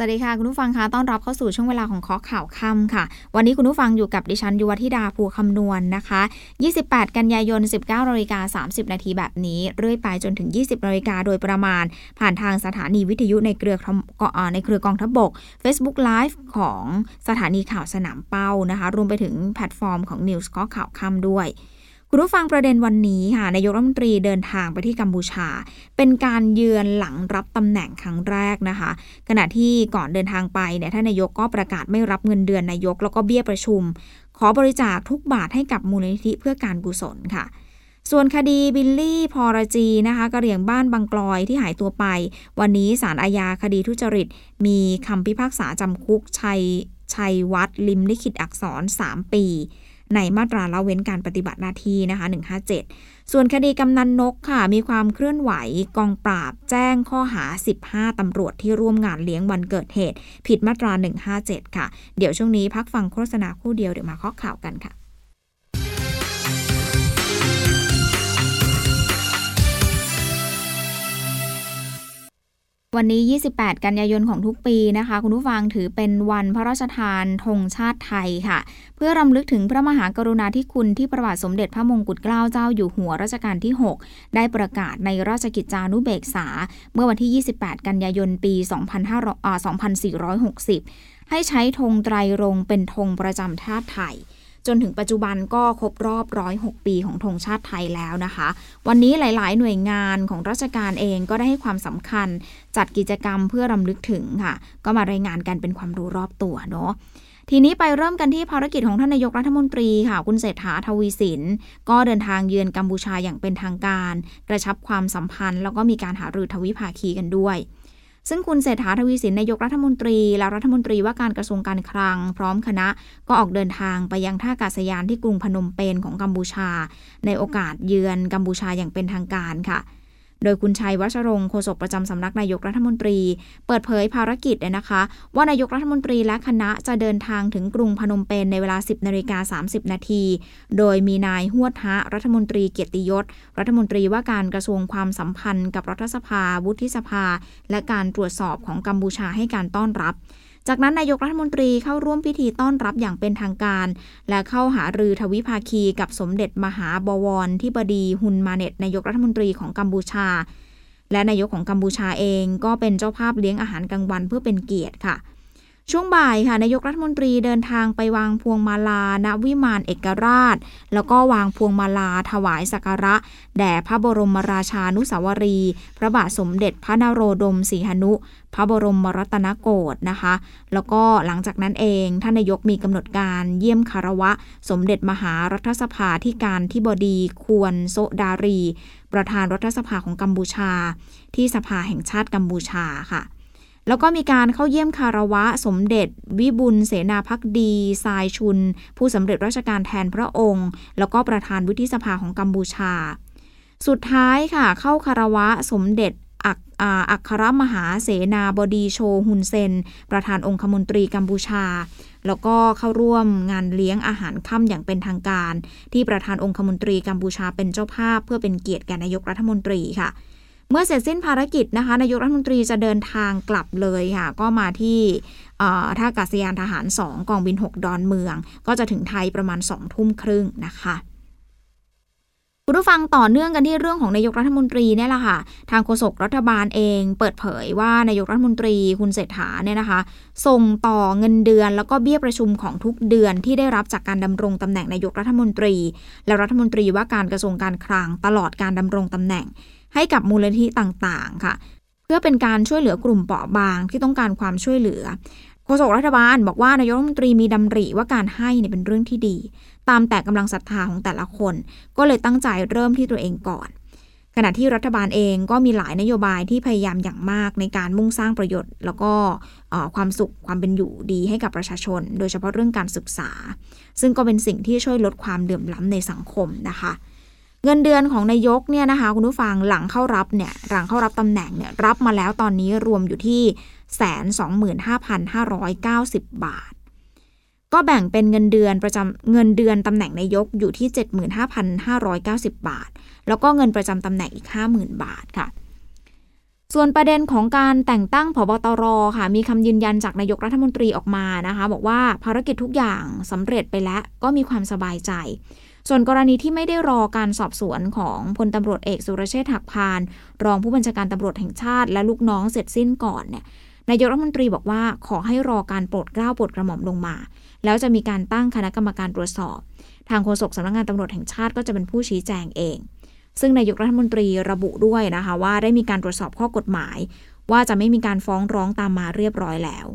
สวัสดีค่ะ คุณผู้ฟังคะต้อนรับเข้าสู่ช่วงเวลาของเคาะข่าวค่ำค่ะ วันนี้คุณผู้ฟังอยู่กับดิฉันยุวธิดาภูคำนวณนนะคะ 28 กันยายน 19นาฬิกา30 นาทีแบบนี้ เรื่อยไปจนถึง 20นาฬิกาโดยประมาณ ผ่านทางสถานีวิทยุในเครือในเครือกองทัพบก Facebook Live ของสถานีข่าวสนามเป้านะคะ รวมไปถึงแพลตฟอร์มของ News เคาะข่าวค่ำด้วย คุณผู้ฟังประเด็นวันนี้ค่ะนายกรัฐมนตรีเดินทางไปที่กัมพูชา เป็นการเยือนหลังรับตำแหน่งครั้งแรกนะคะ ขณะที่ก่อนเดินทางไปเนี่ยท่านนายกก็ประกาศไม่รับเงินเดือนนายกแล้วก็เบี้ยประชุม ขอบริจาคทุกบาทให้กับมูลนิธิเพื่อการกุศลค่ะส่วนคดีบิลลี่ พอรจีนะคะกระเหรี่ยงบ้านบางกลอยที่หายตัวไป วันนี้ศาลอาญาคดีทุจริต มีคำพิพากษาจำคุกชัยชัยวัดลิมลิขิตอักษร 3 ปี ในมาตราละเว้นการปฏิบัติหน้าที่นะคะ 157 ส่วนคดีกำนันนกค่ะ มีความเคลื่อนไหวกองปราบแจ้งข้อหา 15 ตำรวจที่ร่วมงานเลี้ยงวันเกิดเหตุ ผิดมาตรา 157 ค่ะ เดี๋ยวช่วงนี้พักฟังโฆษณาคู่เดียวเดี๋ยวมาข้อข่าวกันค่ะ วันนี้ 28 กันยายนของทุกปีนะคะ คุณผู้ฟังถือเป็นวันพระราชทานธงชาติไทยค่ะ เพื่อรำลึกถึงพระมหากรุณาธิคุณที่ประวัติสมเด็จพระมงกุฎเกล้าเจ้าอยู่หัวรัชกาลที่ 6 ได้ประกาศในราชกิจจานุเบกษา เมื่อวันที่ 28 กันยายนปี2460 ให้ใช้ธงไตรรงเป็นธงประจำชาติไทย จนถึงปัจจุบันก็ครบรอบ106ปีของธงชาติไทยแล้วนะคะ วันนี้หลาย ๆ หน่วยงานของราชการเองก็ได้ให้ความสำคัญ จัดกิจกรรมเพื่อรำลึกถึงค่ะ ก็มารายงานกันเป็นความรู้รอบตัวเนาะทีนี้ไปเริ่มกันที่ภารกิจของท่านนายกรัฐมนตรีค่ะ คุณเศรษฐาทวีสิน ก็เดินทางเยือนกัมพูชาอย่างเป็นทางการ กระชับความสัมพันธ์ แล้วก็มีการหารือทวิภาคีกันด้วย ซึ่งคุณเศรษฐาทวีสินนายกรัฐมนตรีและรัฐมนตรีว่าการกระทรวงการคลัง พร้อมคณะก็ออกเดินทางไปยังท่าอากาศยานที่กรุงพนมเปญของกัมพูชา ในโอกาสเยือนกัมพูชาอย่างเป็นทางการค่ะ โดยคุณชัยวัชรงค์โฆษกประจำสำนักนายกรัฐมนตรี เปิดเผยภารกิจนะคะ ว่านายกรัฐมนตรีและคณะจะเดินทางถึงกรุงพนมเปญในเวลา 10นาฬิกา30 นาที โดยมีนายหวดฮะรัฐมนตรีเกียรติยศ รัฐมนตรีว่าการกระทรวงความสัมพันธ์กับรัฐสภา วุฒิสภา และการตรวจสอบของกัมพูชาให้การต้อนรับ จากนั้นนายกรัฐมนตรีเข้าร่วมพิธีต้อนรับอย่างเป็นทางการ และเข้าหารือทวิภาคีกับสมเด็จมหาบวรที่บดีฮุนมาเนตนายกรัฐมนตรีของกัมพูชา และนายกของกัมพูชาเองก็เป็นเจ้าภาพเลี้ยงอาหารกลางวันเพื่อเป็นเกียรติค่ะ ช่วงบ่ายค่ะนายกรัฐมนตรีเดินทางไปวางพวงมาลาณวิมานเอกราช แล้วก็วางพวงมาลาถวายสักการะ แด่พระบรมราชานุสาวรี พระบาทสมเด็จพระนโรดมศรีหนุ พระบรมรัตนโกศนะคะ แล้วก็หลังจากนั้นเองท่านนายกมีกำหนดการเยี่ยมคารวะ สมเด็จมหารัฐสภาที่การที่บดีควรโซดารี ประธานรัฐสภาของกัมพูชา ที่สภาแห่งชาติกัมพูชาค่ะ แล้วก็มีการเข้าเยี่ยมคารวะสมเด็จ วิบุญเสนาพักดีทรายชุน ผู้สำเร็จราชการแทนพระองค์ แล้วก็ประธานวุฒิสภาของกัมพูชา สุดท้ายค่ะ เข้าคารวะสมเด็จอักอัครมหาเสนาบดีโชฮุนเซน ประธานองคมนตรีกัมพูชา แล้วก็เข้าร่วมงานเลี้ยงอาหารค่ำอย่างเป็นทางการ ที่ประธานองคมนตรีกัมพูชาเป็นเจ้าภาพ เพื่อเป็นเกียรติแก่นายกรัฐมนตรีค่ะ เมื่อเสร็จสิ้นภารกิจนะคะนายกรัฐมนตรีจะเดินทางกลับเลยค่ะ ก็มาที่ท่าอากาศยานทหาร 2 กองบิน 6 ดอนเมือง ก็จะถึงไทยประมาณ 2 ทุ่มครึ่งนะคะคุณผู้ฟังต่อเนื่องกันที่เรื่องของนายกรัฐมนตรีเนี่ยแหละค่ะ ทางโฆษกรัฐบาลเองเปิดเผยว่านายกรัฐมนตรีคุณเศรษฐาเนี่ยนะคะ ส่งต่อเงินเดือนแล้วก็เบี้ยประชุมของทุกเดือนที่ได้รับจากการดำรงตำแหน่งนายกรัฐมนตรี และรัฐมนตรีว่าการกระทรวงการคลังตลอดการดำรงตำแหน่ง ให้กับมูลนิธิต่างๆค่ะ เพื่อเป็นการช่วยเหลือกลุ่มเปราะบางที่ต้องการความช่วยเหลือโฆษกรัฐบาลบอกว่านายกรัฐมนตรีมีดำริว่าการให้เนี่ยเป็นเรื่องที่ดี ตามแต่กำลังศรัทธาของแต่ละคน ก็เลยตั้งใจเริ่มที่ตัวเองก่อน ขณะที่รัฐบาลเองก็มีหลายนโยบายที่พยายามอย่างมากในการมุ่งสร้างประโยชน์ แล้วก็ความสุขความเป็นอยู่ดีให้กับประชาชน โดยเฉพาะเรื่องการศึกษา ซึ่งก็เป็นสิ่งที่ช่วยลดความเดือดร้อนในสังคมนะคะ เงินเดือนของนายกเนี่ยนะคะคุณผู้ฟังหลังเข้ารับเนี่ยหลังเข้ารับตำแหน่งเนี่ยรับมาแล้วตอนนี้รวมอยู่ที่แสนสองหมื่นห้าพันห้าร้อยเก้าสิบบาท ก็แบ่งเป็นเงินเดือนประจำเงินเดือนตำแหน่งนายกอยู่ที่75,590บบาท แล้วก็เงินประจำตำแหน่งอีก50,000บาทค่ะ ส่วนประเด็นของการแต่งตั้งผบตรค่ะ มีคำยืนยันจากนายกรัฐมนตรีออกมานะคะ บอกว่าภารกิจทุกอย่างสำเร็จไปแล้วก็มีความสบายใจ ส่วนกรณีที่ไม่ได้รอการสอบสวนของพลตำรวจเอกสุรเชษฐ์หักพาน รองผู้บัญชาการตำรวจแห่งชาติ และลูกน้องเสร็จสิ้นก่อนเนี่ยนายกรัฐมนตรีบอกว่าขอให้รอการโปรดเกล้าโปรดกระหม่อมลงมา แล้วจะมีการตั้งคณะกรรมการตรวจสอบ ทางโฆษกสำนักงงานตำรวจแห่งชาติก็จะเป็นผู้ชี้แจงเอง ซึ่งนายกรัฐมนตรีระบุด้วยนะคะว่าได้มีการตรวจสอบข้อกฎหมาย ว่าจะไม่มีการฟ้องร้องตามมาเรียบร้อยแล้ว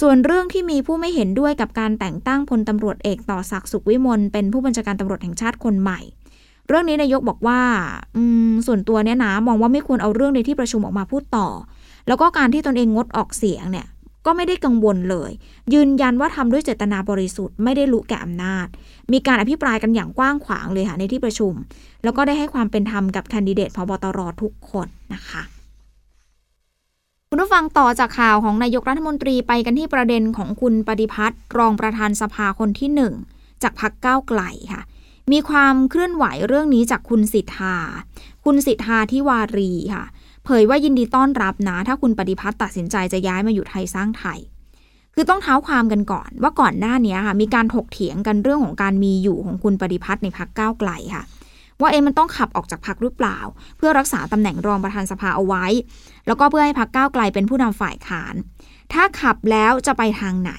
ส่วนเรื่องที่มีผู้ไม่เห็นด้วยกับการแต่งตั้งพลตำรวจเอกต่อศักดิ์สุขวิมลเป็นผู้บัญชาการตำรวจแห่งชาติคนใหม่ เรื่องนี้นายกบอกว่าส่วนตัวเนี่ยนะมองว่าไม่ควรเอาเรื่องในที่ประชุมออกมาพูดต่อ แล้วก็การที่ตนเองงดออกเสียงเนี่ยก็ไม่ได้กังวลเลย ยืนยันว่าทำด้วยเจตนาบริสุทธิ์ไม่ได้ลุแก่อำนาจ มีการอภิปรายกันอย่างกว้างขวางเลยค่ะในที่ประชุม แล้วก็ได้ให้ความเป็นธรรมกับแคนดิเดตพบตรทุกคนนะคะ คุณผู้ฟังต่อจากข่าวของนายกรัฐมนตรีไปกันที่ประเด็นของคุณปฏิพัฒน์รองประธานสภาคนที่หนึ่งจากพักก้าวไกลค่ะ มีความเคลื่อนไหวเรื่องนี้จากคุณสิทธา คุณสิทธาที่วารีค่ะ เผยว่ายินดีต้อนรับนะ ถ้าคุณปฏิพัฒน์ตัดสินใจจะย้ายมาอยู่ไทยสร้างไทย คือต้องเท้าความกันก่อนว่าก่อนหน้านี้ค่ะมีการถกเถียงกันเรื่องของการมีอยู่ของคุณปฏิพัฒน์ในพักก้าวไกลค่ะ ว่าเอ็มันต้องขับออกจากพักหรือเปล่า เพื่อรักษาตำแหน่งรองประธานสภาเอาไว้ แล้วก็เพื่อให้พักก้าวไกลเป็นผู้นำฝ่ายค้าน ถ้าขับแล้วจะไปทางไหน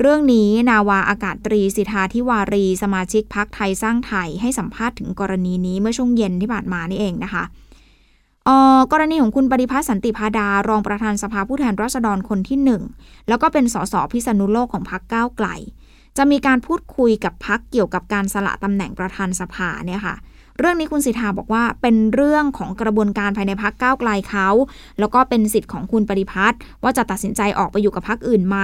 เรื่องนี้นาวาอากาศตรีสิทธาธิวารี สมาชิกพักไทยสร้างไทยให้สัมภาษณ์ถึงกรณีนี้เมื่อช่วงเย็นที่ผ่านมานี่เองนะคะกรณีของคุณปริพัฒน์สันติพาดารองประธานสภาผู้แทนราษฎรคนที่หนึ่งแล้วก็เป็นสสพิษณุโลกของพักก้าวไกล จะมีการพูดคุยกับพักเกี่ยวกับการสละตำแหน่งประธานสภาเนี่ยค่ะ เรื่องนี้คุณสิทธาบอกว่าเป็นเรื่องของกระบวนการภายในพักก้าวไกลเขา แล้วก็เป็นสิทธิ์ของคุณปริพัฒน์ว่าจะตัดสินใจออกไปอยู่กับพักอื่นไหม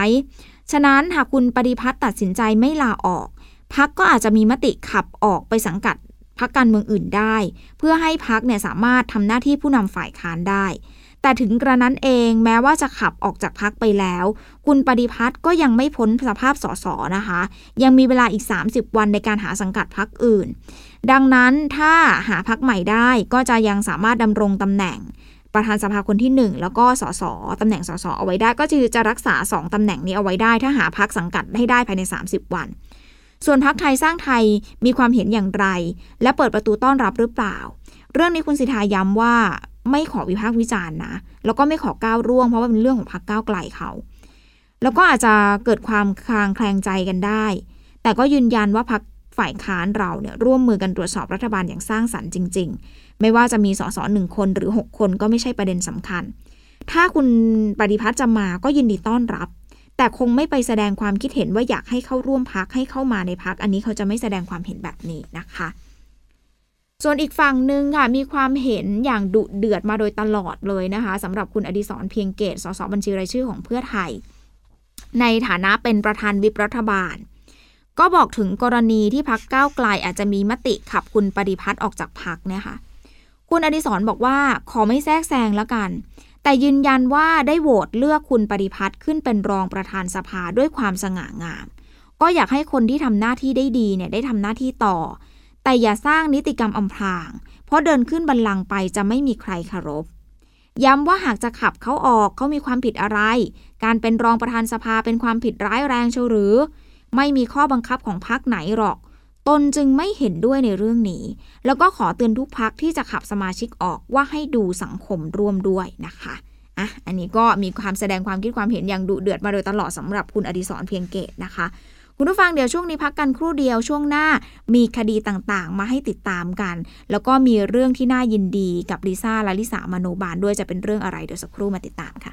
ฉะนั้นหากคุณปริพัฒน์ตัดสินใจไม่ลาออก พักก็อาจจะมีมติขับออกไปสังกัดพักการเมืองอื่นได้ เพื่อให้พักเนี่ยสามารถทำหน้าที่ผู้นำฝ่ายค้านได้ แต่ถึงกระนั้นเองแม้ว่าจะขับออกจากพักไปแล้ว คุณปฏิพัฒน์ก็ยังไม่พ้นสภาพสสนะคะ ยังมีเวลาอีก 30 วันในการหาสังกัดพักอื่น ดังนั้นถ้าหาพักใหม่ได้ก็จะยังสามารถดำรงตำแหน่งประธานสภาคนที่ 1 แล้วก็สสตำแหน่งสสเอาไว้ได้ ก็คือจะรักษา 2ตำแหน่งนี้เอาไว้ได้ ถ้าหาพักสังกัดให้ได้ภายใน 30 วัน ส่วนพักไทยสร้างไทยมีความเห็นอย่างไร และเปิดประตูต้อนรับหรือเปล่า เรื่องนี้คุณสิทธาย้ำว่าไม่ขอวิพากษ์วิจารณ์นะ แล้วก็ไม่ขอก้าวร่วงเพราะว่าเป็นเรื่องของพักก้าวไกลเขา แล้วก็อาจจะเกิดความคลางแคลงใจกันได้ แต่ก็ยืนยันว่าพักฝ่ายค้านเราเนี่ยร่วมมือกันตรวจสอบรัฐบาลอย่างสร้างสรรค์จริง ๆ ไม่ว่าจะมีสสหนึ่งคนหรือ 6 คนก็ไม่ใช่ประเด็นสำคัญ ถ้าคุณปฏิพัฒน์จะมาก็ยินดีต้อนรับ แต่คงไม่ไปแสดงความคิดเห็นว่าอยากให้เข้าร่วมพักให้เข้ามาในพักอันนี้เขาจะไม่แสดงความเห็นแบบนี้นะคะ ส่วนอีกฝั่งหนึ่งค่ะ มีความเห็นอย่างดุเดือดมาโดยตลอดเลยนะคะสำหรับคุณอดิศรเพียงเกตสสบัญชีรายชื่อของเพื่อไทย ในฐานะเป็นประธานวิปรัฐบาล ก็บอกถึงกรณีที่พักก้าวไกลอาจจะมีมติขับคุณปฏิพัฒน์ออกจากพักเนี่ยค่ะคุณอดิศรบอกว่าขอไม่แทรกแซงแล้วกัน แต่ยืนยันว่าได้โหวตเลือกคุณปฏิพัฒน์ขึ้นเป็นรองประธานสภาด้วยความสง่างาม ก็อยากให้คนที่ทำหน้าที่ได้ดีเนี่ยได้ทำหน้าที่ต่อ แต่อย่าสร้างนิติกรรมอำพราง เพราะเดินขึ้นบันลังไปจะไม่มีใครเคารพ ย้ำว่าหากจะขับเขาออกเขามีความผิดอะไร การเป็นรองประธานสภาเป็นความผิดร้ายแรงเชียวหรือ ไม่มีข้อบังคับของพรรคไหนหรอก ตนจึงไม่เห็นด้วยในเรื่องนี้ แล้วก็ขอเตือนทุกพักที่จะขับสมาชิกออกว่าให้ดูสังคมร่วมด้วยนะคะอะอันนี้ก็มีความแสดงความคิดความเห็นอย่างดุเดือดมาโดยตลอดสำหรับคุณอดิศรเพียงเกตนะคะ คุณผู้ฟังเดี๋ยวช่วงนี้พักกันครู่เดียวช่วงหน้ามีคดีต่างๆ มาให้ติดตามกัน แล้วก็มีเรื่องที่น่ายินดีกับลิซ่าและลิสามโนบาลด้วยจะเป็นเรื่องอะไรเดี๋ยวสักครู่มาติดตามค่ะ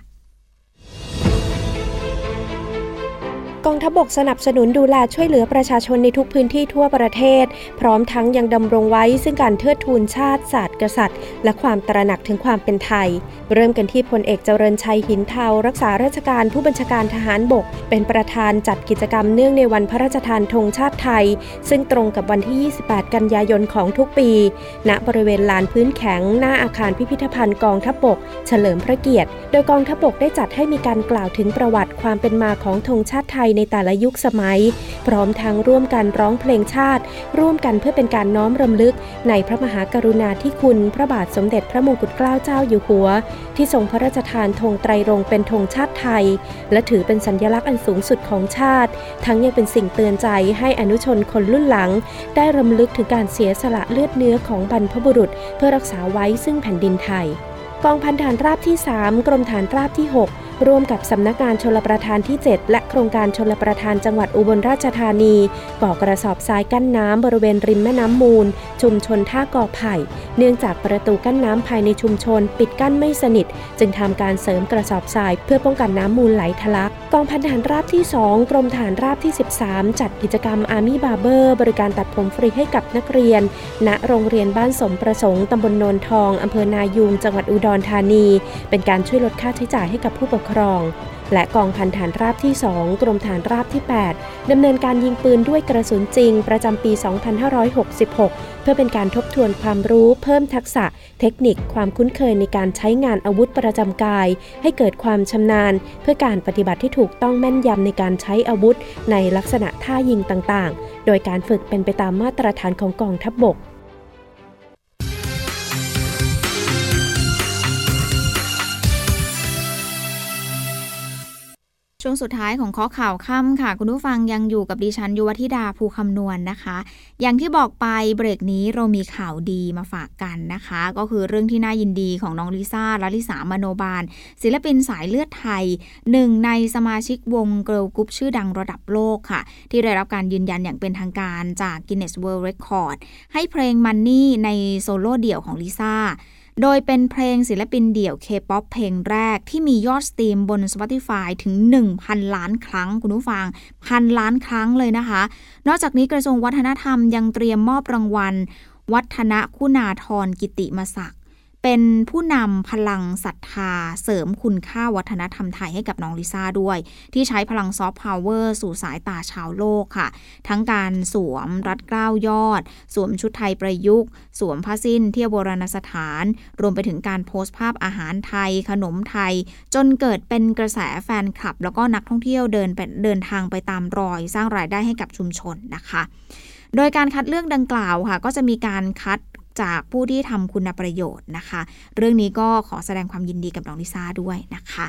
กองทัพบกสนับสนุนดูแลช่วยเหลือประชาชนในทุกพื้นที่ทั่วประเทศ พร้อมทั้งยังดำรงไว้ซึ่งการเทิดทูนชาติศาสตร์กษัตริย์ และความตระหนักถึงความเป็นไทย เริ่มกันที่พลเอกเจริญชัยหินเทา รักษาราชการผู้บัญชาการทหารบก เป็นประธานจัดกิจกรรมเนื่องในวันพระราชทานธงชาติไทย ซึ่งตรงกับวันที่ 28 กันยายนของทุกปี ณบริเวณลานพื้นแข็ง หน้าอาคารพิพิธภัณฑ์กองทัพบก เฉลิมพระเกียรติ โดยกองทัพบกได้จัดให้มีการกล่าวถึงประวัติความเป็นมาของธงชาติไทยยในแต่ละยุคสมัย พร้อมทั้งร่วมกันร้องเพลงชาติ ร่วมกันเพื่อเป็นการน้อมรำลึก ในพระมหากรุณาธิคุณพระบาทสมเด็จพระมงกุฎเกล้าเจ้าอยู่หัว ที่ทรงพระราชทานธงไตรรงเป็นธงชาติไทย และถือเป็นสัญลักษณ์อันสูงสุดของชาติ ทั้งยังเป็นสิ่งเตือนใจให้อนุชนคนรุ่นหลัง ได้รำลึกถึงการเสียสละเลือดเนื้อของบรรพบุรุษ เพื่อรักษาไว้ซึ่งแผ่นดินไทยกองพันฐานราบที่ 3 กรมฐานราบที่ 6 ร่วมกับสำนักงานชลประทานที่ 7 และโครงการชลประทานจังหวัดอุบลราชธานี ก่อกระสอบทรายกั้นน้ำบริเวณริมแม่น้ำมูล ชุมชนท่ากอไผ่ เนื่องจากประตูกั้นน้ำภายในชุมชน ปิดกั้นไม่สนิท จึงทำการเสริมกระสอบทรายเพื่อป้องกันน้ำมูลไหลทะลักกองพันฐานราบที่ 2 กรมฐานราบที่ 13 จัดกิจกรรมอาร์มี่บาร์เบอร์บริการตัดผมฟรีให้กับนักเรียน ณโรงเรียนบ้านสมประสงค์ตำบลโนนทองอำเภอนายูงจังหวัดอุดรธานี เป็นการช่วยลดค่าใช้จ่ายให้กับผู้ปกครอง และกองพันฐานราบที่ 2 กรมฐานราบที่ 8 ดำเนินการยิงปืนด้วยกระสุนจริง ประจำปี 2566 เพื่อเป็นการทบทวนความรู้เพิ่มทักษะ เทคนิคความคุ้นเคยในการใช้งานอาวุธประจำกาย ให้เกิดความชำนาญ เพื่อการปฏิบัติที่ถูกต้องแม่นยำในการใช้อาวุธ ในลักษณะท่ายิงต่างๆ โดยการฝึกเป็นไปตามมาตรฐานของกองทัพบบก ช่วงสุดท้ายของเคาะข่าวค่ำค่ะ คุณผู้ฟังยังอยู่กับดิฉันยุวธิดาภูคำนวณนนะคะ อย่างที่บอกไปเบรกนี้เรามีข่าวดีมาฝากกันนะคะ ก็คือเรื่องที่น่ายินดีของน้องลิซ่าและลิสามโนบาล ศิลปินสายเลือดไทยหนึ่งในสมาชิกวงเกิร์ลกรุ๊ปชื่อดังระดับโลกค่ะ ที่ได้รับการยืนยันอย่างเป็นทางการจาก Guinness World Record ให้เพลง Money ในโซโล่เดี่ยวของลิซ่า โดยเป็นเพลงศิลปินเดี่ยวเคป๊อปเพลงแรกที่มียอด stream บน Spotify ถึง 1,000 ล้านครั้งคุณผู้ฟังพันล้านครั้งเลยนะคะ นอกจากนี้กระทรวงวัฒนธรรมยังเตรียมมอบรางวัล วัฒนคุณาธรกิติมศักดิ เป็นผู้นำพลังศรัทธาเสริมคุณค่าวัฒนธรรมไทยให้กับน้องลิซ่าด้วย ที่ใช้พลังซอฟต์พาวเวอร์สู่สายตาชาวโลกค่ะ ทั้งการสวมรัดเกล้ายอด สวมชุดไทยประยุกต์ สวมผ้าสิ้นเที่ยวโบราณสถาน รวมไปถึงการโพสต์ภาพอาหารไทย ขนมไทย จนเกิดเป็นกระแสแฟนคลับ แล้วก็นักท่องเที่ยวเดินไปเดินทางไปตามรอย สร้างรายได้ให้กับชุมชนนะคะ โดยการคัดเลือกดังกล่าวค่ะ ก็จะมีการคัด จากผู้ที่ทำคุณประโยชน์นะคะ เรื่องนี้ก็ขอแสดงความยินดีกับน้องลิซ่าด้วยนะคะ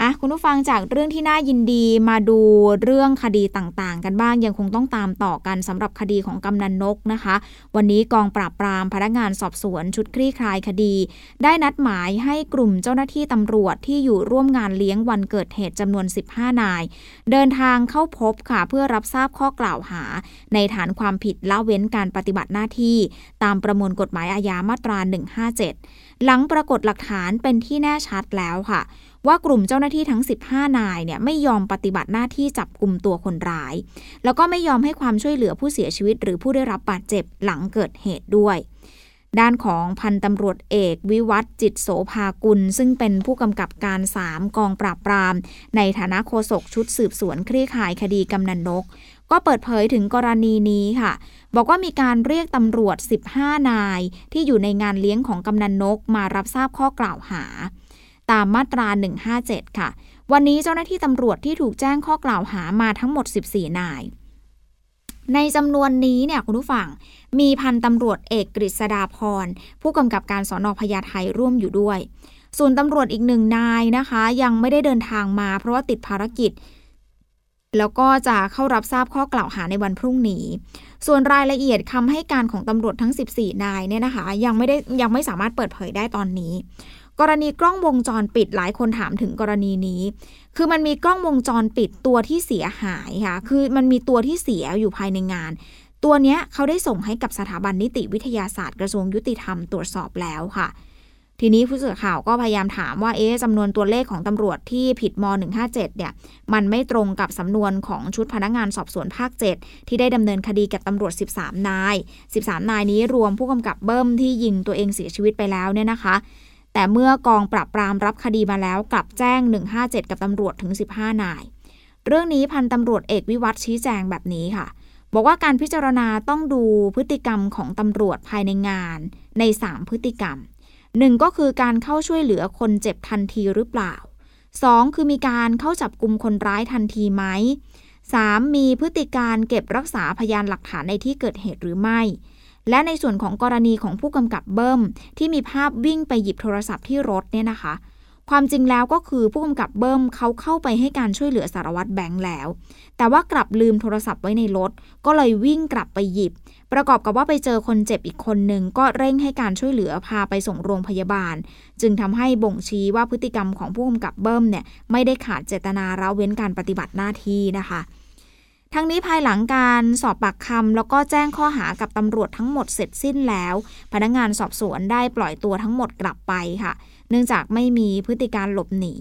อะคุณผู้ฟังจากเรื่องที่น่ายินดีมาดูเรื่องคดีต่างๆ กันบ้างยังคงต้องตามต่อกันสำหรับคดีของกำนันนกนะคะ วันนี้กองปราบปรามพนักงานสอบสวนชุดคลี่คลายคดี ได้นัดหมายให้กลุ่มเจ้าหน้าที่ตำรวจที่อยู่ร่วมงานเลี้ยงวันเกิดเหตุจำนวน 15 นาย เดินทางเข้าพบค่ะเพื่อรับทราบข้อกล่าวหา ในฐานความผิดละเว้นการปฏิบัติหน้าที่ ตามประมวลกฎหมายอาญามาตรา 157 หลังปรากฏหลักฐานเป็นที่แน่ชัดแล้วค่ะ ว่ากลุ่มเจ้าหน้าที่ทั้ง 15 นายเนี่ยไม่ยอมปฏิบัติหน้าที่จับกลุ่มตัวคนร้าย แล้วก็ไม่ยอมให้ความช่วยเหลือผู้เสียชีวิต หรือผู้ได้รับบาดเจ็บหลังเกิดเหตุด้วย ด้านของพันตำรวจเอก วิวัฒจิตโสภากุล ซึ่งเป็นผู้กำกับการ 3 กองปราบปราม ในฐานะโฆษกชุดสืบสวนคลี่คลายคดีกำนันนกก็เปิดเผยถึงกรณีนี้ค่ะ บอกว่ามีการเรียกตำรวจ 15 นาย ที่อยู่ในงานเลี้ยงของกำนันนกมารับทราบข้อกล่าวหา ตามมาตรา 157 ค่ะ วันนี้เจ้าหน้าที่ตำรวจที่ถูกแจ้งข้อกล่าวหามาทั้งหมด 14 นาย ในจำนวนนี้เนี่ยคุณผู้ฟัง มีพันตำรวจเอกกฤษดาพร ผู้กำกับการสอนอพญาไทร่วมอยู่ด้วย ส่วนตำรวจอีกหนึ่งนายนะคะ ยังไม่ได้เดินทางมาเพราะว่าติดภารกิจแล้วก็จะเข้ารับทราบข้อกล่าวหาในวันพรุ่งนี้ ส่วนรายละเอียดคำให้การของตำรวจทั้ง 14 นายเนี่ยนะคะ ยังไม่ได้ยังไม่สามารถเปิดเผยได้ตอนนี้ กรณีกล้องวงจรปิดหลายคนถามถึงกรณีนี้ คือมันมีกล้องวงจรปิดตัวที่เสียหายค่ะ คือมันมีตัวที่เสียอยู่ภายในงาน ตัวเนี้ยเขาได้ส่งให้กับสถาบันนิติวิทยาศาสตร์กระทรวงยุติธรรมตรวจสอบแล้วค่ะ ทีนี้ผู้สื่อข่าวก็พยายามถามว่า เอ๊ะจำนวนตัวเลขของตำรวจที่ผิดม .157 เนี่ย มันไม่ตรงกับสำนวนของชุดพนักงานสอบสวนภาค 7 ที่ได้ดำเนินคดีกับตำรวจ 13 นาย 13 นายนี้รวมผู้กำกับเบิ้มที่ยิงตัวเองเสียชีวิตไปแล้วเนี่ยนะคะ แต่เมื่อกองปราบปรามรับคดีมาแล้วกลับแจ้ง 157 กับตำรวจถึง 15 นาย เรื่องนี้พันตำรวจเอกวิวัฒชี้แจงแบบนี้ค่ะ บอกว่าการพิจารณาต้องดูพฤติกรรมของตำรวจภายในงานใน 3 พฤติกรรมหนึ่งก็คือการเข้าช่วยเหลือคนเจ็บทันทีหรือเปล่า 2. คือมีการเข้าจับกลุ่มคนร้ายทันทีไหม 3. มีพฤติการเก็บรักษาพยานหลักฐานในที่เกิดเหตุหรือไม่ และในส่วนของกรณีของผู้กำกับเบิ้มที่มีภาพวิ่งไปหยิบโทรศัพท์ที่รถเนี่ยนะคะ ความจริงแล้วก็คือผู้กำกับเบิ้มเขาเข้าไปให้การช่วยเหลือสารวัตรแบงค์แล้ว แต่ว่ากลับลืมโทรศัพท์ไว้ในรถ ก็เลยวิ่งกลับไปหยิบ ประกอบกับว่าไปเจอคนเจ็บอีกคนหนึ่งก็เร่งให้การช่วยเหลือพาไปส่งโรงพยาบาล จึงทำให้บ่งชี้ว่าพฤติกรรมของผู้กำกับเบิ้มเนี่ยไม่ได้ขาดเจตนาละเว้นการปฏิบัติหน้าที่นะคะ ทั้งนี้ภายหลังการสอบปากคำแล้วก็แจ้งข้อหากับตำรวจทั้งหมดเสร็จสิ้นแล้ว พนักงานสอบสวนได้ปล่อยตัวทั้งหมดกลับไปค่ะ เนื่องจากไม่มีพฤติการหลบหนี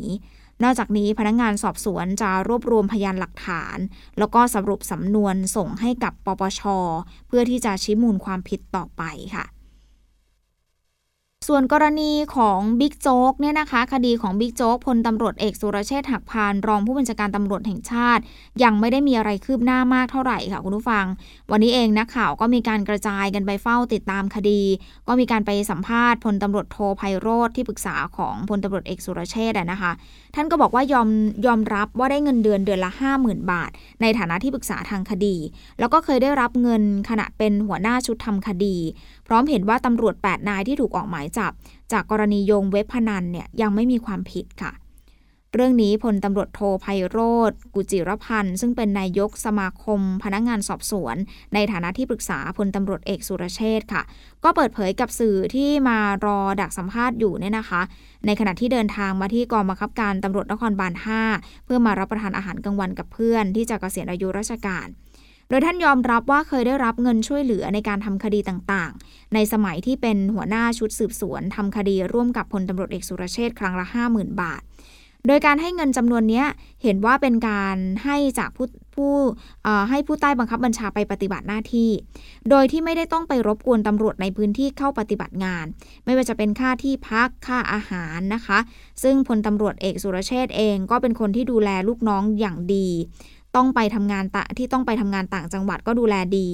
นอกจากนี้พนักงงานสอบสวนจะรวบรวมพยานหลักฐาน แล้วก็สรุปสำนวนส่งให้กับปปช เพื่อที่จะชี้มูลความผิดต่อไปค่ะ ส่วนกรณีของบิ๊กโจ๊กเนี่ยนะคะ คดีของบิ๊กโจ๊กพลตำรวจเอกสุรเชษฐ์หักพานรองผู้บัญชาการตำรวจแห่งชาติ ยังไม่ได้มีอะไรคืบหน้ามากเท่าไหร่ค่ะคุณผู้ฟัง วันนี้เองนักข่าวก็มีการกระจายกันไปเฝ้าติดตามคดี ก็มีการไปสัมภาษณ์พลตำรวจโทไพโรธที่ปรึกษาของพลตำรวจเอกสุรเชษฐ์นะคะ ท่านก็บอกว่ายอมยอมรับว่าได้เงินเดือนเดือนละ 50,000 บาท ในฐานะที่ปรึกษาทางคดี แล้วก็เคยได้รับเงินขณะเป็นหัวหน้าชุดทำคดีพร้อมเห็นว่าตำรวจ 8 นายที่ถูกออกหมายจับ จากกรณีโยงเว็บพนันเนี่ยยังไม่มีความผิดค่ะ เรื่องนี้พลตำรวจโทไพโรธกุจิรพันธ์ ซึ่งเป็นนายกสมาคม พนักงงานสอบสวน ในฐานะที่ปรึกษาพลตำรวจเอกสุรเชษค่ะ ก็เปิดเผยกับสื่อที่มารอดักสัมภาษณ์อยู่เนี่ยนะคะ ในขณะที่เดินทางมาที่กองบังคับการตำรวจนครบาล 5 เพื่อมารับประทานอาหารกลางวันกับเพื่อนที่จะเกษียณอายุราชการ ดยท่านยอมรับว่าเคยได้รับเงินช่วยเหลือในการทำคดีต่างๆ ในสมัยที่เป็นหัวหน้าชุดสืบสวนทำคดีร่วมกับพลตำรวจเอกสุรเชษครั้งละ 50,000 บาท โดยการให้เงินจำนวนนี้เห็นว่าเป็นการให้จากผู้ผู้ให้ผู้ใต้บังคับบัญชาไปปฏิบัติหน้าที่ โดยที่ไม่ได้ต้องไปรบกวนตำรวจในพื้นที่เข้าปฏิบัติงาน ไม่ว่าจะเป็นค่าที่พักค่าอาหารนะคะ ซึ่งพลตำรวจเอกสุรเชษเองก็เป็นคนที่ดูแลลูกน้องอย่างดี ต้องไปทำงานตะที่ต้องไปทำงานต่างจังหวัดก็ดูแลดี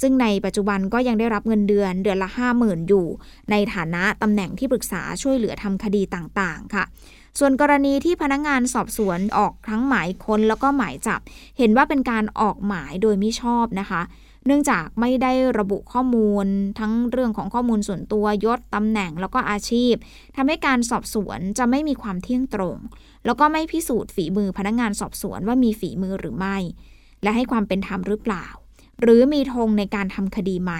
ซึ่งในปัจจุบันก็ยังได้รับเงินเดือนเดือนละห้าหมื่นอยู่ ในฐานะตำแหน่งที่ปรึกษาช่วยเหลือทำคดีต่างๆ ค่ะ ส่วนกรณีที่พนักงงานสอบสวนออกทั้งหมายค้นแล้วก็หมายจับ เห็นว่าเป็นการออกหมายโดยม่ชอบนะคะ เนื่องจากไม่ได้ระบุข้อมูล ทั้งเรื่องของข้อมูลส่วนตัวยศตำแหน่งแล้วก็อาชีพทำให้การสอบสวนจะไม่มีความเที่ยงตรง แล้วก็ไม่พิสูจน์ฝีมือพนักงงานสอบสวนว่ามีฝีมือหรือไม่ และให้ความเป็นธรรมหรือเปล่า หรือมีธงในการทำคดีไหม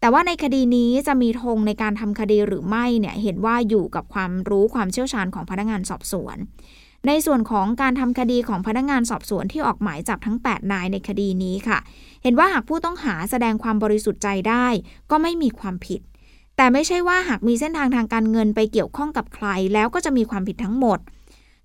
แต่ว่าในคดีนี้จะมีธงในการทำคดีหรือไม่เนี่ยเห็นว่าอยู่กับความรู้ความเชี่ยวชาญของพนักงานสอบสวน ในส่วนของการทำคดีของพนักงานสอบสวนที่ออกหมายจับทั้ง 8 นายในคดีนี้ค่ะ เห็นว่าหากผู้ต้องหาแสดงความบริสุทธิ์ใจได้ ก็ไม่มีความผิดแต่ไม่ใช่ว่าหากมีเส้นทางทางการเงินไปเกี่ยวข้องกับใคร แล้วก็จะมีความผิดทั้งหมด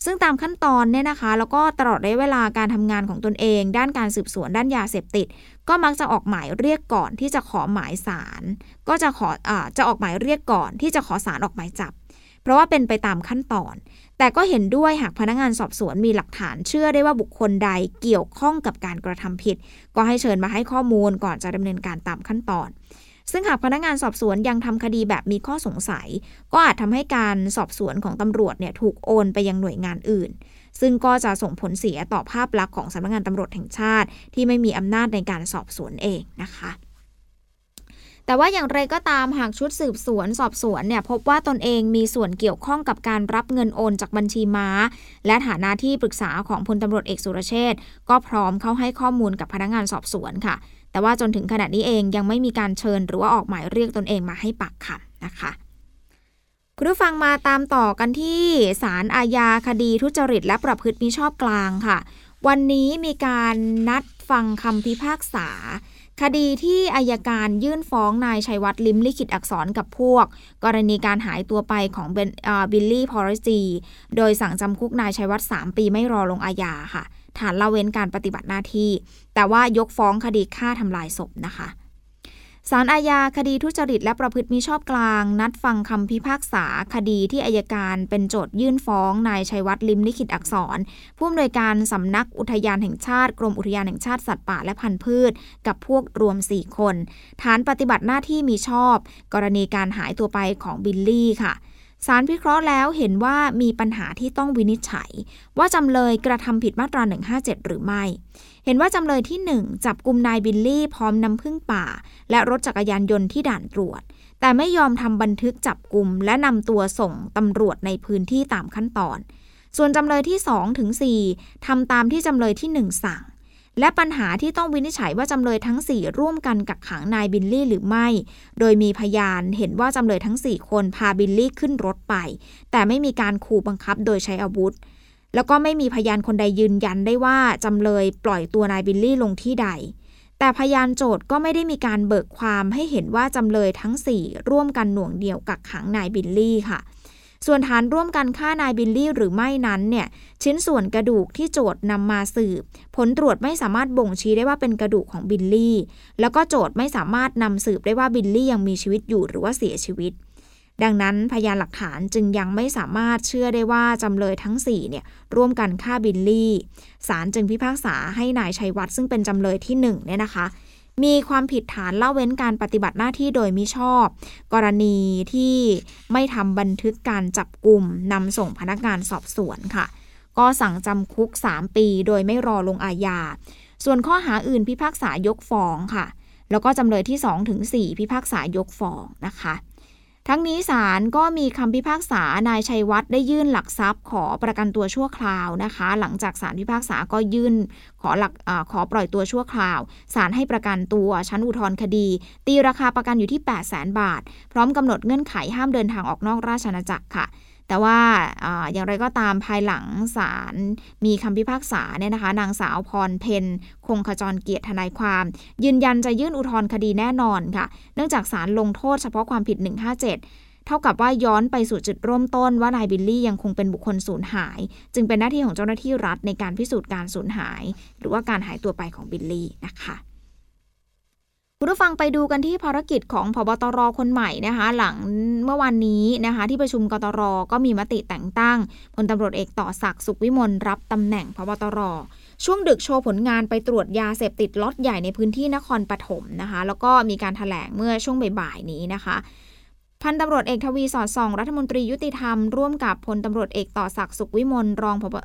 ซึ่งตามขั้นตอนเนี่ยนะคะ แล้วก็ตลอดระยะเวลาการทำงานของตนเอง ด้านการสืบสวนด้านยาเสพติด ก็มักจะออกหมายเรียกก่อนที่จะขอหมายสารก็จะขออจะออกหมายเรียกก่อนที่จะขอสารออกหมายจับ เพราะว่าเป็นไปตามขั้นตอน แต่ก็เห็นด้วยหากพนักงานสอบสวนมีหลักฐานเชื่อได้ว่าบุคคลใดเกี่ยวข้องกับการกระทำผิด ก็ให้เชิญมาให้ข้อมูลก่อนจะดำเนินการตามขั้นตอน ซึ่งหากพนักงานสอบสวนยังทำคดีแบบมีข้อสงสัย ก็อาจทำให้การสอบสวนของตำรวจเนี่ยถูกโอนไปยังหน่วยงานอื่น ซึ่งก็จะส่งผลเสียต่อภาพลักษณ์ของสำนักงานตำรวจแห่งชาติ ที่ไม่มีอำนาจในการสอบสวนเองนะคะแต่ว่าอย่างไรก็ตามหากชุดสืบสวนสอบสวนเนี่ยพบว่าตนเองมีส่วนเกี่ยวข้องกับการรับเงินโอนจากบัญชีม้า และฐานะที่ปรึกษาของพลตำรวจเอกสุรเชษก็พร้อมเข้าให้ข้อมูลกับพนักงานสอบสวนค่ะ แต่ว่าจนถึงขณะนี้เองยังไม่มีการเชิญหรือว่าออกหมายเรียกตนเองมาให้ปากคำนะคะคุณผู้ฟังมาตามต่อกันที่ศาลอาญาคดีทุจริต และประพฤติมิชอบกลางค่ะ วันนี้มีการนัดฟังคำพิพากษา คดีที่อายการยื่นฟ้องนายชัยวัฒน์ลิ้มลิขิตอักษรกับพวก กรณีการหายตัวไปของบิลลี่พอละจี โดยสั่งจำคุกนายชัยวัฒน์3ปีไม่รอลงอาญาค่ะ ฐานละเว้นการปฏิบัติหน้าที่ แต่ว่ายกฟ้องคดีฆ่าทำลายศพนะคะสารอาญาคดีทุจริตและประพฤติมิชอบกลาง นัดฟังคำพิพากษาคดีที่อายการเป็นโจทยื่นฟ้องนายชัยวัฒน์ลิมลิขิตอักษร ผู้อำนวยการสำนักอุทยานแห่งชาติ กรมอุทยานแห่งชาติสัตว์ป่าและพันธุ์พืช กับพวกรวม 4 คน ฐานปฏิบัติหน้าที่มีชอบ กรณีการหายตัวไปของบิลลี่ค่ะ สารพิเคราะห์แล้วเห็นว่ามีปัญหาที่ต้องวินิจฉัย ว่าจำเลยกระทำผิดมาตรา 157 หรือไม่ เห็นว่าจำเลยที่ 1 จับกลุ่มนายบิลลี่พร้อมน้ำผึ้งป่า และรถจักรยานยนต์ที่ด่านตรวจ แต่ไม่ยอมทำบันทึกจับกลุ่มและนำตัวส่งตำรวจในพื้นที่ตามขั้นตอน ส่วนจำเลยที่2ถึง4ทำตามที่จำเลยที่ 1 สั่ง และปัญหาที่ต้องวินิจฉัยว่าจำเลยทั้ง 4 ร่วมกันกักขังนายบิลลี่หรือไม่ โดยมีพยานเห็นว่าจำเลยทั้ง 4 คนพาบิลลี่ขึ้นรถไป แต่ไม่มีการขู่บังคับโดยใช้อาวุธ แล้วก็ไม่มีพยานคนใดยืนยันได้ว่าจำเลยปล่อยตัวนายบิลลี่ลงที่ใด แต่พยานโจทย์ก็ไม่ได้มีการเบิกความให้เห็นว่าจำเลยทั้ง 4 ร่วมกันหน่วงเหนี่ยวกักขังนายบิลลี่ค่ะ ส่วนฐานร่วมกันฆ่านายบิลลี่หรือไม่นั้นเนี่ยชิ้นส่วนกระดูกที่โจทก์นำมาสืบ ผลตรวจไม่สามารถบ่งชี้ได้ว่าเป็นกระดูกของบิลลี่ แล้วก็โจทก์ไม่สามารถนำสืบได้ว่าบิลลี่ยังมีชีวิตอยู่หรือว่าเสียชีวิต ดังนั้นพยานหลักฐานจึงยังไม่สามารถเชื่อได้ว่าจำเลยทั้ง4เนี่ยร่วมกันฆ่าบิลลี่ศาลจึงพิพากษาให้นายชัยวัฒน์ซึ่งเป็นจำเลยที่1เนี่ยนะคะ มีความผิดฐานละเว้นการปฏิบัติหน้าที่โดยมิชอบ กรณีที่ไม่ทำบันทึกการจับกลุ่มนำส่งพนักงานสอบสวนค่ะ ก็สั่งจำคุก 3 ปีโดยไม่รอลงอาญา ส่วนข้อหาอื่นพิพากษายกฟ้องค่ะ แล้วก็จำเลยที่2ถึง4พิพากษายกฟ้องนะคะ ทั้งนี้ศาลก็มีคำพิพากษานายชัยวัฒน์ได้ยื่นหลักทรัพย์ ขอประกันตัวชั่วคราวนะคะ หลังจากศาลพิพากษาก็ยื่นขอหลักอขอปล่อยตัวชั่วคราวศาลให้ประกันตัวชั้นอุทธรณ์คดี ตีราคาประกันอยู่ที่ 8 0 0 0 0 0 บาท พร้อมกำหนดเงื่อนไขห้ามเดินทางออกนอกราชอาณาจักรค่ะ แต่ว่าออย่างไรก็ตามภายหลังศาลมีคำพิพากษาเนี่ยนะคะ นางสาวพรเพนคงขจรเกียรติทนายความ ยืนยันจะยื่นอุทธรณ์คดีแน่นอนค่ะ เนื่องจากศาลลงโทษเฉพาะความผิด 157เท่ากับว่าย้อนไปสู่จุดเริ่มต้นว่านายบิลลี่ยังคงเป็นบุคคลสูญหาย จึงเป็นหน้าที่ของเจ้าหน้าที่รัฐในการพิสูจน์การสูญหาย หรือว่าการหายตัวไปของบิลลี่นะคะ คุณผู้ฟังไปดูกันที่ภารกิจของพบตรคนใหม่นะคะ หลังเมื่อวันนี้นะคะ ที่ประชุมกตรก็มีมติแต่งตั้งพลตำรวจเอกต่อศักดิ์สุขวิมลรับตำแหน่งพบตรช่วงดึกโชว์ผลงานไปตรวจยาเสพติดล็อตใหญ่ในพื้นที่นครปฐมนะคะ แล้วก็มีการถแถลงเมื่อช่วงบ่ายๆนี้นะคะ พันตำรวจเอกทวีสอดส่อง รัฐมนตรียุติธรรม ร่วมกับพลตำรวจเอกต่อศักดิ์สุขวิมลรองพบ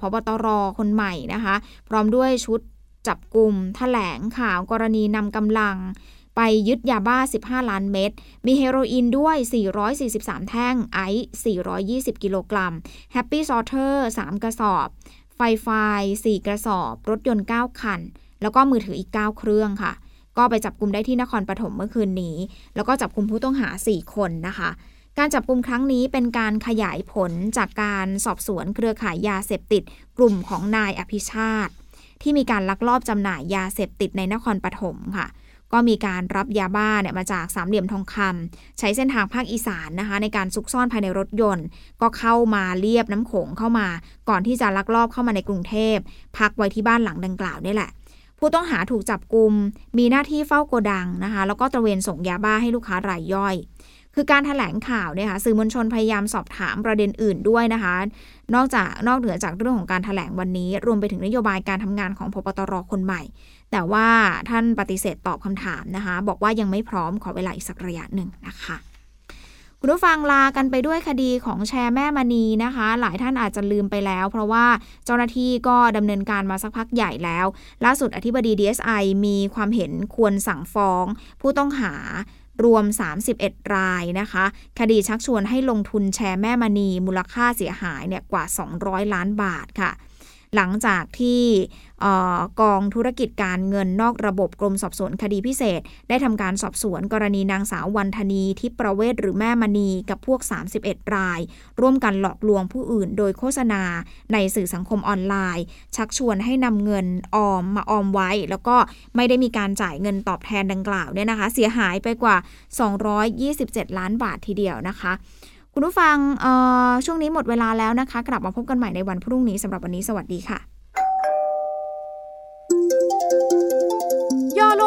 พบตรคนใหม่นะคะ พร้อมด้วยชุด จับกลุ่มถแถลงข่าวกรณีนำกำลัง ไปยึดยาบ้า 15 ล้านเม็ด มีเฮโรอีนด้วย 443 แท่ง ไอซ์420 กิโลกรัม Happy Water 3 กระสอบ Five Five 4 กระสอบ รถยนต์ 9 คัน แล้วก็มือถืออีก 9 เครื่องค่ะ ก็ไปจับกลุ่มได้ที่นครปฐมเมื่อคืนนี้ แล้วก็จับกลุ่มผู้ต้องหา 4 คนนะคะการจับกลุ่มครั้งนี้เป็นการขยายผลจากการสอบสวนเครือข่ายยาเสพติด กลุ่มของนายอภิชาติ ที่มีการลักลอบจำหน่ายยาเสพติดในนครปฐมค่ะ ก็มีการรับยาบ้าเนี่ยมาจากสามเหลี่ยมทองคำใช้เส้นทางภาคอีสานนะคะ ในการซุกซ่อนภายในรถยนต์ ก็เข้ามาเลียบน้ำโขงเข้ามา ก่อนที่จะลักลอบเข้ามาในกรุงเทพ พักไว้ที่บ้านหลังดังกล่าวนี่แหละผู้ต้องหาถูกจับกลุม มีหน้าที่เฝ้าโกดังนะคะ แล้วก็ตระเวนส่งยาบ้าให้ลูกค้ารายย่อย คือการถแถลงข่าวเนี่ยค่ะสื่อมวลชนพยายามสอบถามประเด็นอื่นด้วยนะคะ นอกจากนอกเหนือจากเรื่องของการถแถลงวันนี้ รวมไปถึงนโยบายการทำงานของพบตรคนใหม่ แต่ว่าท่านปฏิเสธตอบคำถามนะคะ บอกว่ายังไม่พร้อมขอเวลาอีกสักระยะหนึ่งนะคะคุณผู้ฟังลากันไปด้วยคดีของแชร์แม่มณีนะคะ หลายท่านอาจจะลืมไปแล้ว เพราะว่าเจ้าหน้าที่ก็ดำเนินการมาสักพักใหญ่แล้ว ล่าสุดอธิบดี DSI มีความเห็นควรสั่งฟ้อง ผู้ต้องหา รวม 31 รายนะคะ คดีชักชวนให้ลงทุนแชร์แม่มณีมูลค่าเสียหายเนี่ยกว่า 200 ล้านบาทค่ะ หลังจากที่กองธุรกิจการเงินนอกระบบกรมสอบสวนคดีพิเศษ ได้ทำการสอบสวนกรณีนางสาววันธนีทิพประเวศหรือแม่มณีกับพวก 31 ราย ร่วมกันหลอกลวงผู้อื่นโดยโฆษณาในสื่อสังคมออนไลน์ ชักชวนให้นำเงินออมมาออมไว้ แล้วก็ไม่ได้มีการจ่ายเงินตอบแทนดังกล่าวเนี่ยนะคะ เสียหายไปกว่า 227 ล้านบาททีเดียวนะคะ คุณผู้ฟังช่วงนี้หมดเวลาแล้วนะคะ กลับมาพบกันใหม่ในวันพรุ่งนี้สำหรับวันนี้สวัสดีค่ะ